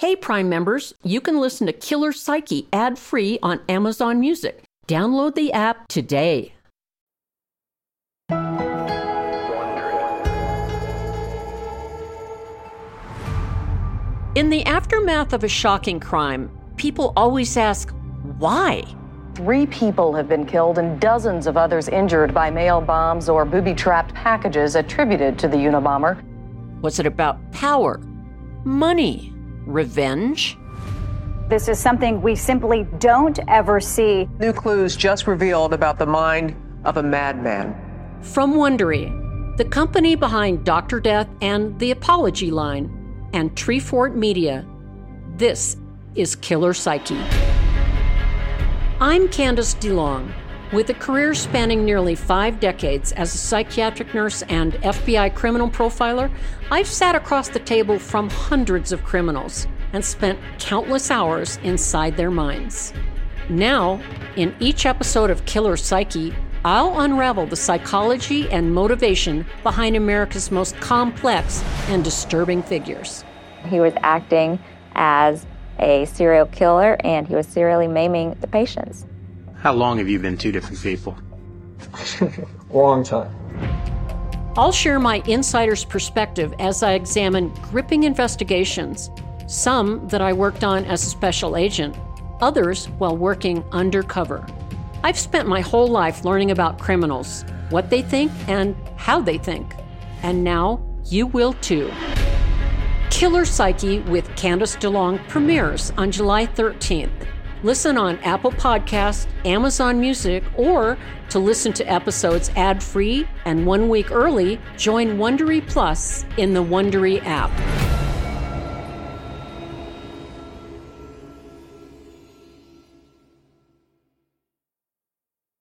Hey, Prime members, you can listen to Killer Psyche ad free on Amazon Music. Download the app today. In the aftermath of a shocking crime, people always ask, why? Three people have been killed and dozens of others injured by mail bombs or booby trapped packages attributed to the Unabomber. Was it about power, money, revenge? This is something we simply don't ever see. New clues just revealed about the mind of a madman. From Wondery, the company behind Dr. Death and The Apology Line, and Treefort Media, this is Killer Psyche. I'm Candice DeLong. With a career spanning nearly five decades as a psychiatric nurse and FBI criminal profiler, I've sat across the table from hundreds of criminals and spent countless hours inside their minds. Now, in each episode of Killer Psyche, I'll unravel the psychology and motivation behind America's most complex and disturbing figures. He was acting as a serial killer and he was serially maiming the patients. How long have you been two different people? Long time. I'll share my insider's perspective as I examine gripping investigations, some that I worked on as a special agent, others while working undercover. I've spent my whole life learning about criminals, what they think, and how they think. And now you will too. Killer Psyche with Candice DeLong premieres on July 13th. Listen on Apple Podcast, Amazon Music, or to listen to episodes ad-free and one week early, join Wondery Plus in the Wondery app.